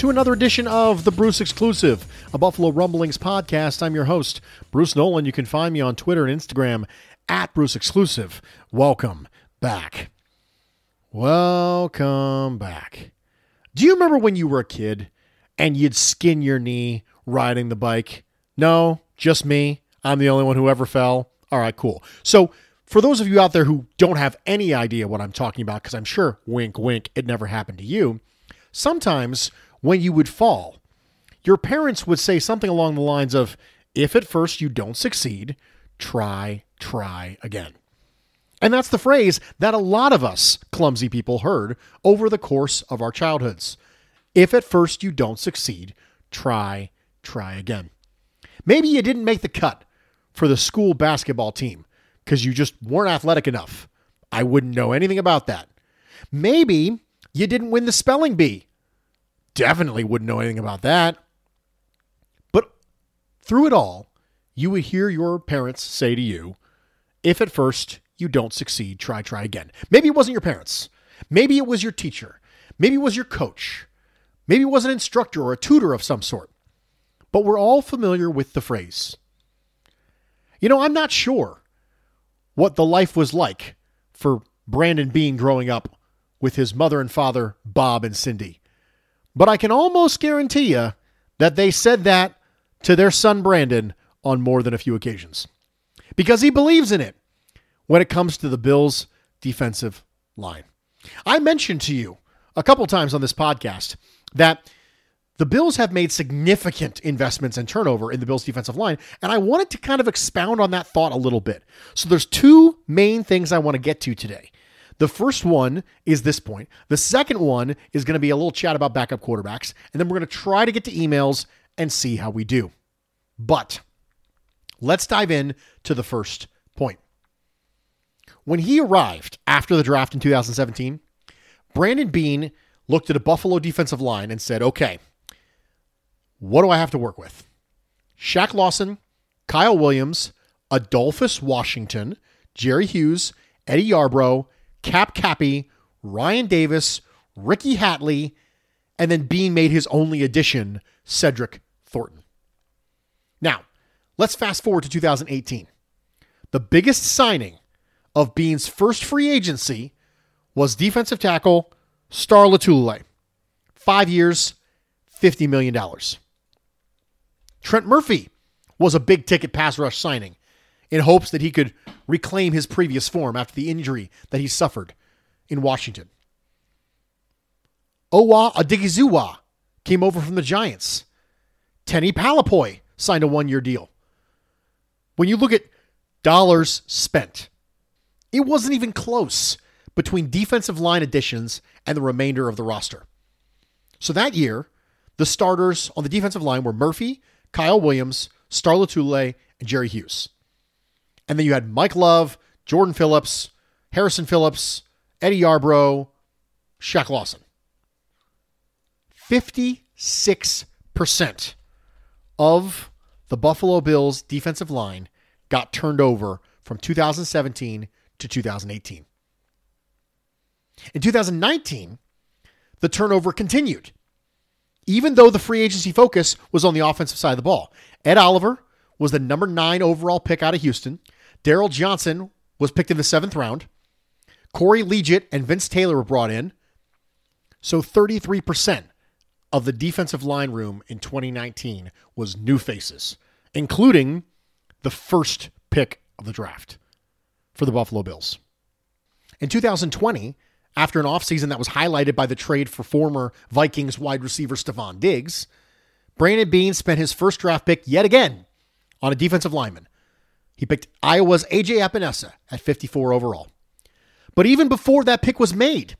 to another edition of the Bruce Exclusive, a Buffalo Rumblings podcast. I'm your host, Bruce Nolan. You can find me on Twitter and Instagram at Bruce Exclusive. Welcome back. Welcome back. Do you remember when you were a kid and you'd skin your knee riding the bike? No, just me. I'm the only one who ever fell. All right, cool. So, for those of you out there who don't have any idea what I'm talking about, because I'm sure, wink, wink, it never happened to you, sometimes when you would fall, your parents would say something along the lines of, if at first you don't succeed, try, try again. And that's the phrase that a lot of us clumsy people heard over the course of our childhoods. If at first you don't succeed, try, try again. Maybe you didn't make the cut for the school basketball team because you just weren't athletic enough. I wouldn't know anything about that. Maybe you didn't win the spelling bee. Definitely wouldn't know anything about that. But through it all, you would hear your parents say to you, if at first you don't succeed, try, try again. Maybe it wasn't your parents. Maybe it was your teacher. Maybe it was your coach. Maybe it was an instructor or a tutor of some sort. But we're all familiar with the phrase. You know, I'm not sure what the life was like for Brandon Beane growing up with his mother and father, Bob and Cindy. But I can almost guarantee you that they said that to their son Brandon on more than a few occasions because he believes in it when it comes to the Bills' defensive line. I mentioned to you a couple times on this podcast that the Bills have made significant investments and turnover in the Bills' defensive line, and I wanted to kind of expound on that thought a little bit. So there's two main things I want to get to today. The first one is this point. The second one is going to be a little chat about backup quarterbacks, and then we're going to try to get to emails and see how we do. But let's dive in to the first point. When he arrived after the draft in 2017, Brandon Beane looked at a Buffalo defensive line and said, okay, what do I have to work with? Shaq Lawson, Kyle Williams, Adolphus Washington, Jerry Hughes, Eddie Yarbrough, Cap Capi, Ryan Davis, Rickey Hatley, and then Beane made his only addition, Cedric Thornton. Now, let's fast forward to 2018. The biggest signing of Beane's first free agency was defensive tackle Star Lotulelei. Five years, $50 million. Trent Murphy was a big ticket pass rush signing in hopes that he could reclaim his previous form after the injury that he suffered in Washington. Owa Odighizuwa came over from the Giants. Tenny Palepoi signed a one year deal. When you look at dollars spent, it wasn't even close between defensive line additions and the remainder of the roster. So that year, the starters on the defensive line were Murphy, Kyle Williams, Star Lotulelei, and Jerry Hughes. And then you had Mike Love, Jordan Phillips, Harrison Phillips, Eddie Yarbrough, Shaq Lawson. 56% of the Buffalo Bills defensive line got turned over from 2017 to 2018. In 2019, the turnover continued even though the free agency focus was on the offensive side of the ball. Ed Oliver was the number nine overall pick out of Houston. Darryl Johnson was picked in the seventh round. Corey Liuget and Vince Taylor were brought in. So 33% of the defensive line room in 2019 was new faces, including the first pick of the draft for the Buffalo Bills. In 2020, after an offseason that was highlighted by the trade for former Vikings wide receiver Stefon Diggs, Brandon Beane spent his first draft pick yet again on a defensive lineman. He picked Iowa's AJ Epenesa at 54 overall. But even before that pick was made,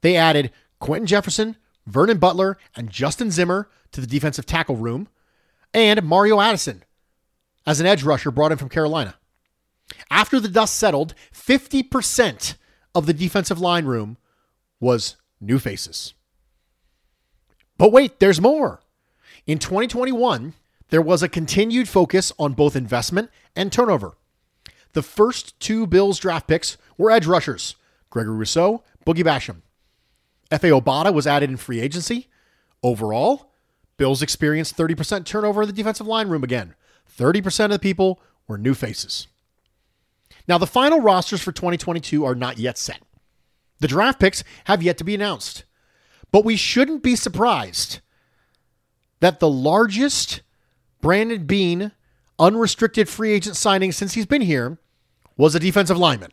they added Quinton Jefferson, Vernon Butler, and Justin Zimmer to the defensive tackle room, and Mario Addison as an edge rusher brought in from Carolina. After the dust settled, 50% of the defensive line room was new faces. But wait, there's more. In 2021, there was a continued focus on both investment and turnover. The first two Bills draft picks were edge rushers Gregory Rousseau, Boogie Basham. Efe Obada was added in free agency. Overall, Bills experienced 30% turnover in the defensive line room again. 30% of the people were new faces. Now, the final rosters for 2022 are not yet set. The draft picks have yet to be announced. But we shouldn't be surprised that the largest Brandon Beane, unrestricted free agent signing since he's been here was a defensive lineman,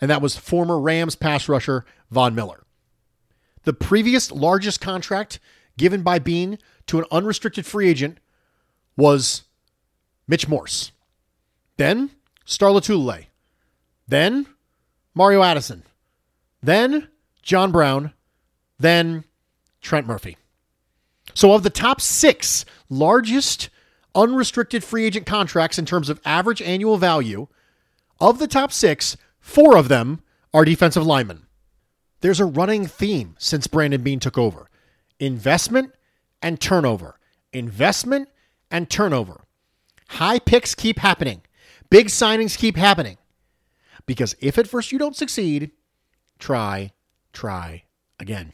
and that was former Rams pass rusher Von Miller. The previous largest contract given by Beane to an unrestricted free agent was Mitch Morse. Then Star Lotulelei. Then Mario Addison. Then John Brown. Then Trent Murphy. So, of the top six largest unrestricted free agent contracts in terms of average annual value, of the top six, four of them are defensive linemen. There's a running theme since Brandon Beane took over investment and turnover. Investment and turnover. High picks keep happening, big signings keep happening. Because if at first you don't succeed, try, try again.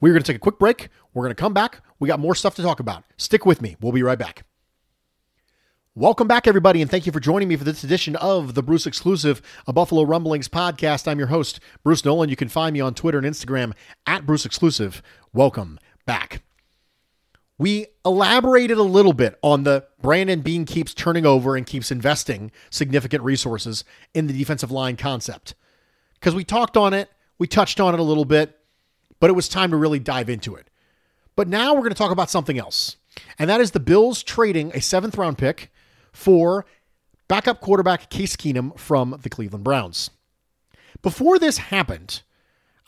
We're going to take a quick break. We're going to come back. We got more stuff to talk about. Stick with me. We'll be right back. Welcome back, everybody, and thank you for joining me for this edition of the Bruce Exclusive, a Buffalo Rumblings podcast. I'm your host, Bruce Nolan. You can find me on Twitter and Instagram at Bruce Exclusive. Welcome back. We elaborated a little bit on the Brandon Beane keeps turning over and keeps investing significant resources in the defensive line concept. Because we talked on it, we touched on it a little bit, but it was time to really dive into it. But now we're going to talk about something else, and that is the Bills trading a seventh round pick for backup quarterback Case Keenum from the Cleveland Browns. Before this happened,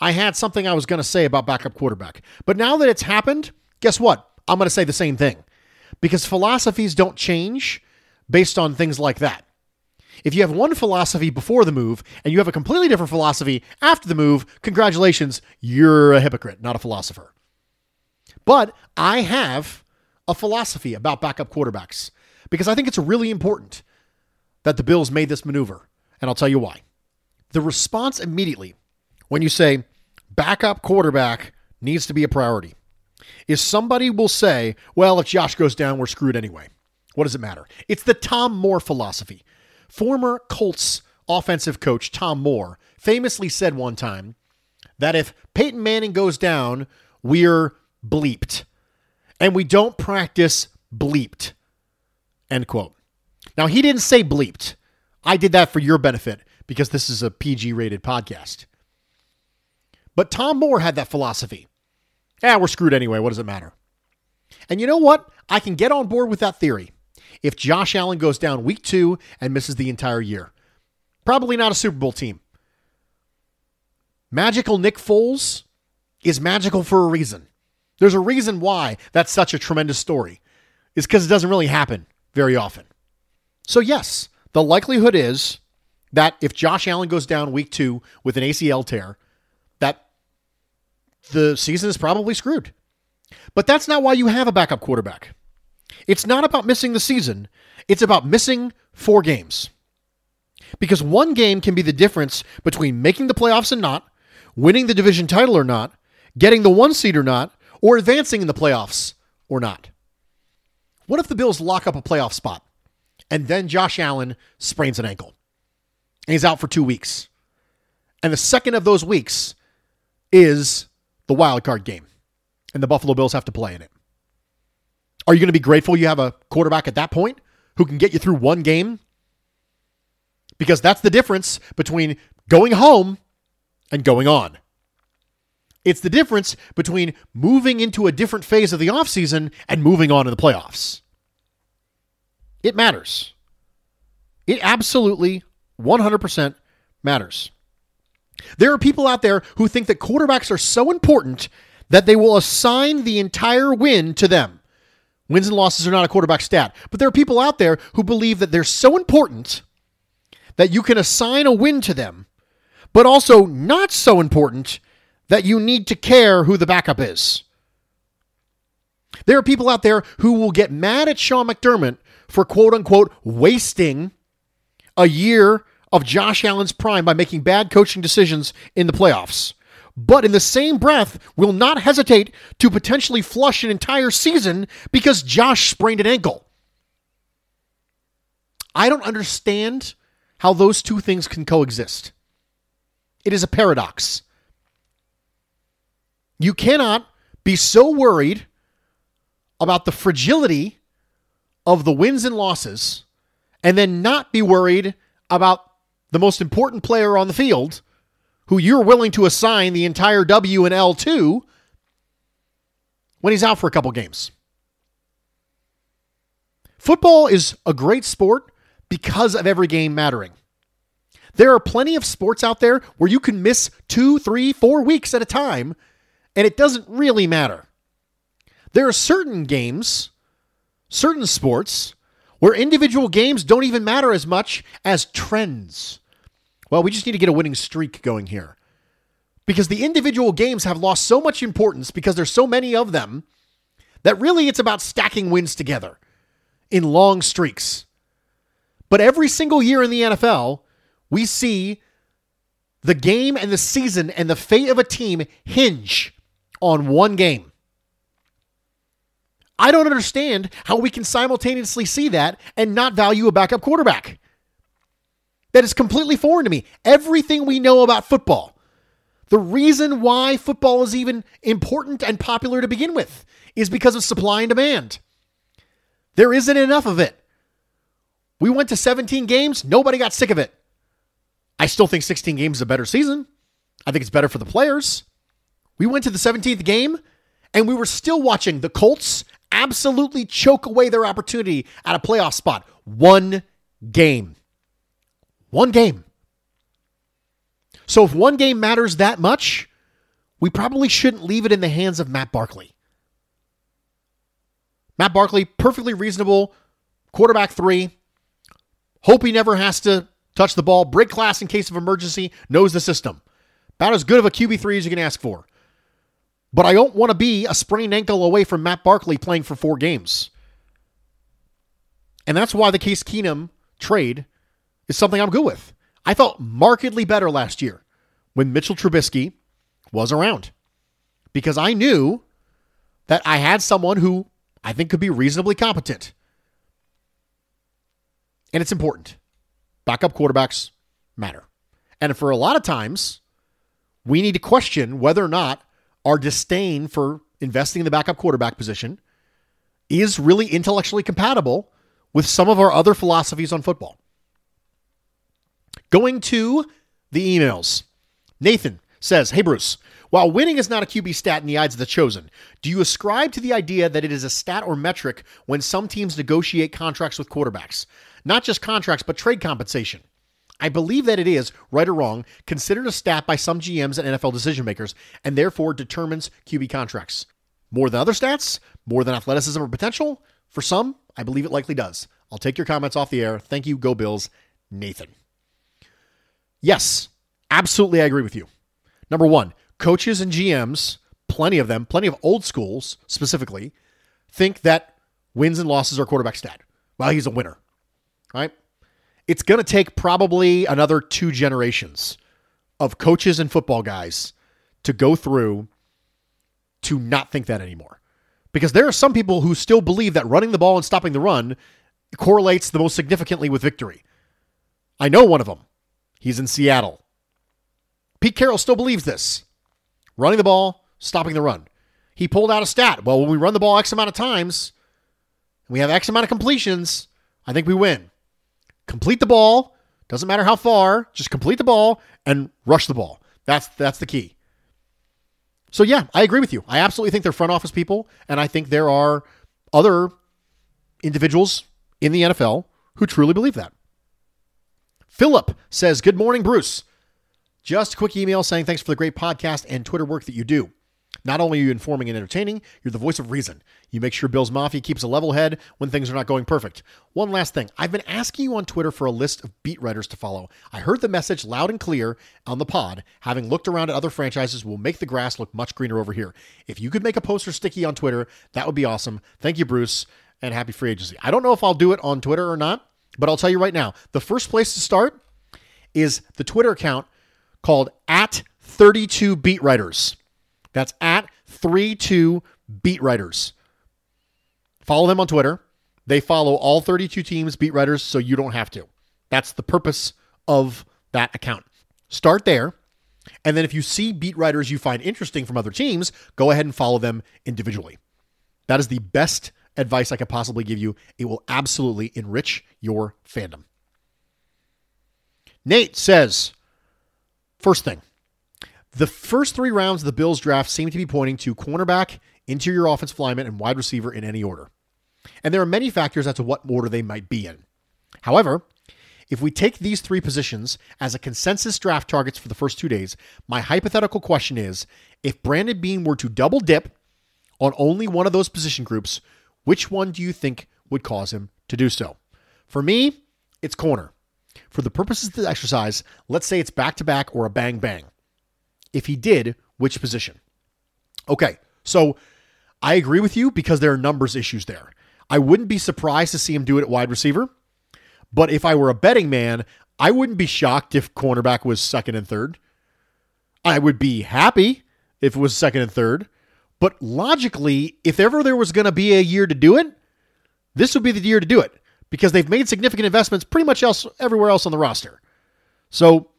I had something I was going to say about backup quarterback. But now that it's happened, guess what? I'm going to say the same thing because philosophies don't change based on things like that. If you have one philosophy before the move and you have a completely different philosophy after the move, congratulations, you're a hypocrite, not a philosopher. But I have a philosophy about backup quarterbacks because I think it's really important that the Bills made this maneuver. And I'll tell you why. The response immediately when you say backup quarterback needs to be a priority is somebody will say, well, if Josh goes down, we're screwed anyway. What does it matter? It's the Tom Moore philosophy. Former Colts offensive coach Tom Moore famously said one time that if Peyton Manning goes down, we're bleeped. And we don't practice bleeped. End quote. Now, he didn't say bleeped. I did that for your benefit because this is a PG rated podcast. But Tom Moore had that philosophy. Yeah, we're screwed anyway. What does it matter? And you know what? I can get on board with that theory if Josh Allen goes down week two and misses the entire year. Probably not a Super Bowl team. Magical Nick Foles is magical for a reason. There's a reason why that's such a tremendous story. It's because it doesn't really happen very often. So, yes, the likelihood is that if Josh Allen goes down week two with an ACL tear, that the season is probably screwed. But that's not why you have a backup quarterback. It's not about missing the season, it's about missing four games. Because one game can be the difference between making the playoffs and not, winning the division title or not, getting the one seed or not, or advancing in the playoffs or not. What if the Bills lock up a playoff spot and then Josh Allen sprains an ankle and he's out for two weeks? And the second of those weeks is the wild card game, and the Buffalo Bills have to play in it. Are you going to be grateful you have a quarterback at that point who can get you through one game? Because that's the difference between going home and going on. It's the difference between moving into a different phase of the offseason and moving on in the playoffs. It matters. It absolutely 100% matters. There are people out there who think that quarterbacks are so important that they will assign the entire win to them. Wins and losses are not a quarterback stat. But there are people out there who believe that they're so important that you can assign a win to them, but also not so important that you need to care who the backup is. There are people out there who will get mad at Sean McDermott for quote unquote wasting a year of Josh Allen's prime by making bad coaching decisions in the playoffs. But in the same breath, will not hesitate to potentially flush an entire season because Josh sprained an ankle. I don't understand how those two things can coexist. It is a paradox. You cannot be so worried about the fragility of the wins and losses and then not be worried about the most important player on the field who you're willing to assign the entire W and L to when he's out for a couple games. Football is a great sport because of every game mattering. There are plenty of sports out there where you can miss two, three, four weeks at a time, and it doesn't really matter. There are certain games, certain sports, where individual games don't even matter as much as trends. Well, we just need to get a winning streak going here. Because the individual games have lost so much importance because there's so many of them that really it's about stacking wins together in long streaks. But every single year in the NFL, we see the game and the season and the fate of a team hinge on one game. I don't understand how we can simultaneously see that and not value a backup quarterback. That is completely foreign to me. Everything we know about football, the reason why football is even important and popular to begin with, is because of supply and demand. There isn't enough of it. We went to 17 games, nobody got sick of it. I still think 16 games is a better season. I think it's better for the players. We went to the 17th game and we were still watching the Colts absolutely choke away their opportunity at a playoff spot. One game. One game. So if one game matters that much, we probably shouldn't leave it in the hands of Matt Barkley. Matt Barkley, perfectly reasonable, quarterback three. Hope he never has to touch the ball, break class in case of emergency, knows the system. About as good of a QB3 as you can ask for. But I don't want to be a sprained ankle away from Matt Barkley playing for four games. And that's why the Case Keenum trade is something I'm good with. I felt markedly better last year when Mitchell Trubisky was around because I knew that I had someone who I think could be reasonably competent. And it's important. Backup quarterbacks matter. And for a lot of times, we need to question whether or not our disdain for investing in the backup quarterback position is really intellectually compatible with some of our other philosophies on football. Going to the emails. Nathan says, Hey, Bruce, while winning is not a QB stat in the eyes of the chosen, do you ascribe to the idea that it is a stat or metric when some teams negotiate contracts with quarterbacks? Not just contracts, but trade compensation. I believe that it is, right or wrong, considered a stat by some GMs and NFL decision makers, and therefore determines QB contracts. More than other stats? More than athleticism or potential? For some, I believe it likely does. I'll take your comments off the air. Thank you. Go Bills. Nathan. Yes, absolutely. I agree with you. Number one, coaches and GMs, plenty of them, plenty of old schools specifically, think that wins and losses are quarterback stat. Well, he's a winner, right? It's going to take probably another two generations of coaches and football guys to go through to not think that anymore. Because there are some people who still believe that running the ball and stopping the run correlates the most significantly with victory. I know one of them. He's in Seattle. Pete Carroll still believes this. Running the ball, stopping the run. He pulled out a stat. Well, when we run the ball X amount of times, we have X amount of completions, I think we win complete the ball. Doesn't matter how far, just complete the ball and rush the ball. That's that's the key. So yeah, I agree with you. I absolutely think they're front office people, and I think there are other individuals in the NFL who truly believe that. Philip says, Good morning, Bruce. Just a quick email saying thanks for the great podcast and Twitter work that you do. Not only are you informing and entertaining, you're the voice of reason. You make sure Bills Mafia keeps a level head when things are not going perfect. One last thing I've been asking you on Twitter for a list of beat writers to follow. I heard the message loud and clear on the pod. Having looked around at other franchises will make the grass look much greener over here. If you could make a poster sticky on Twitter, that would be awesome. Thank you, Bruce, and happy free agency. I don't know if I'll do it on Twitter or not, but I'll tell you right now the first place to start is the Twitter account called at 32 beat writers. That's at 32 beat writers. Follow them on Twitter. They follow all 32 teams beat writers so you don't have to. That's the purpose of that account. Start there. And then if you see beat writers you find interesting from other teams, go ahead and follow them individually. That is the best advice I could possibly give you. It will absolutely enrich your fandom. Nate says, first thing, the first three rounds of the Bills draft seem to be pointing to cornerback, interior offensive lineman, and wide receiver in any order. And there are many factors as to what order they might be in. However, if we take these three positions as a consensus draft targets for the first two days, my hypothetical question is if Brandon Beane were to double dip on only one of those position groups, which one do you think would cause him to do so? For me, it's corner. For the purposes of the exercise, let's say it's back to back or a bang bang. If he did, which position? Okay, so I agree with you because there are numbers issues there. I wouldn't be surprised to see him do it at wide receiver, but if I were a betting man, I wouldn't be shocked if cornerback was second and third. I would be happy if it was second and third, but logically, if ever there was going to be a year to do it, this would be the year to do it because they've made significant investments pretty much else everywhere else on the roster. So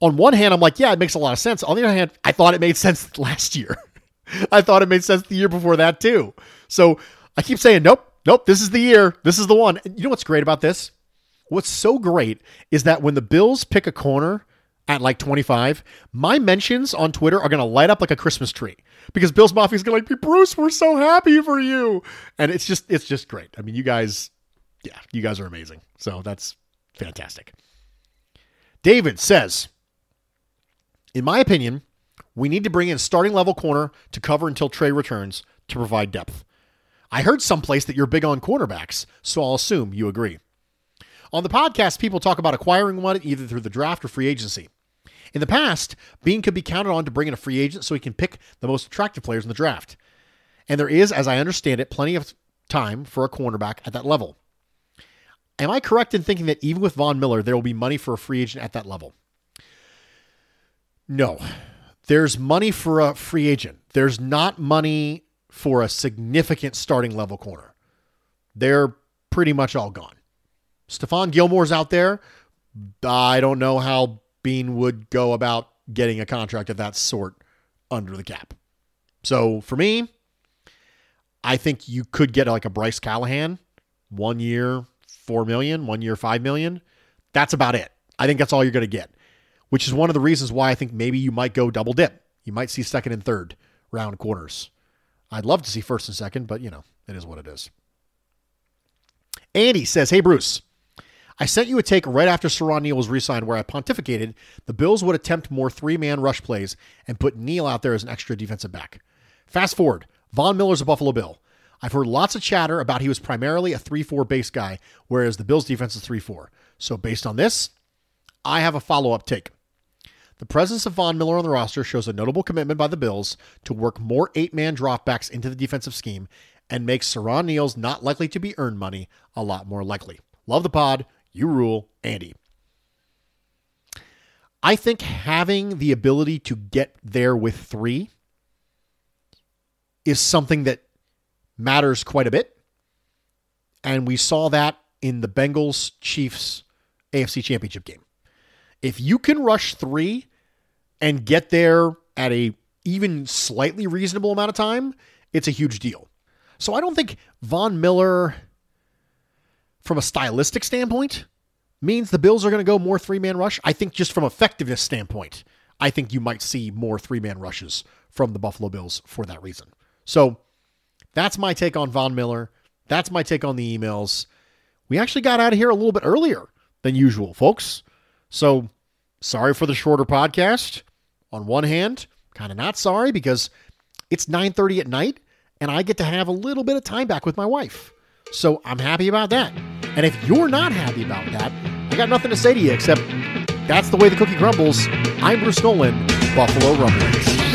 on one hand, I'm like, yeah, it makes a lot of sense. On the other hand, I thought it made sense last year. I thought it made sense the year before that too. So I keep saying, nope, nope, this is the year. This is the one. And you know what's great about this? What's so great is that when the Bills pick a corner at like 25, my mentions on Twitter are going to light up like a Christmas tree because Bills Mafia is going to like, Bruce, we're so happy for you. And it's just, it's just great. I mean, you guys, yeah, you guys are amazing. So that's fantastic. David says, in my opinion, we need to bring in a starting level corner to cover until Trey returns to provide depth. I heard someplace that you're big on cornerbacks, so I'll assume you agree. On the podcast, people talk about acquiring one either through the draft or free agency. In the past, Beane could be counted on to bring in a free agent so he can pick the most attractive players in the draft. And there is, as I understand it, plenty of time for a cornerback at that level. Am I correct in thinking that even with Von Miller, there will be money for a free agent at that level? No. There's money for a free agent. There's not money for a significant starting level corner. They're pretty much all gone. Stephon Gilmore's out there. I don't know how Beane would go about getting a contract of that sort under the cap. So for me, I think you could get like a Bryce Callahan, one year, four million, one year, five million. That's about it. I think that's all you're going to get which is one of the reasons why I think maybe you might go double dip. You might see second and third round corners. I'd love to see first and second, but you know, it is what it is. Andy says, Hey, Bruce, I sent you a take right after Siran Neal was re signed where I pontificated the Bills would attempt more three man rush plays and put Neal out there as an extra defensive back. Fast forward, Von Miller's a Buffalo Bill. I've heard lots of chatter about he was primarily a 3 4 base guy, whereas the Bills' defense is 3 4. So, based on this, I have a follow up take. The presence of Von Miller on the roster shows a notable commitment by the Bills to work more eight man dropbacks into the defensive scheme and makes Siran Neal's not likely to be earned money a lot more likely. Love the pod. You rule, Andy. I think having the ability to get there with three is something that matters quite a bit. And we saw that in the Bengals Chiefs AFC Championship game. If you can rush three and get there at a even slightly reasonable amount of time, it's a huge deal. So I don't think Von Miller, from a stylistic standpoint, means the Bills are going to go more three man rush. I think just from effectiveness standpoint, I think you might see more three man rushes from the Buffalo Bills for that reason. So that's my take on Von Miller. That's my take on the emails. We actually got out of here a little bit earlier than usual, folks. So sorry for the shorter podcast. On one hand, kind of not sorry because it's 9:30 at night and I get to have a little bit of time back with my wife. So I'm happy about that. And if you're not happy about that, I got nothing to say to you except that's the way the cookie crumbles. I'm Bruce Nolan, Buffalo Rumblings.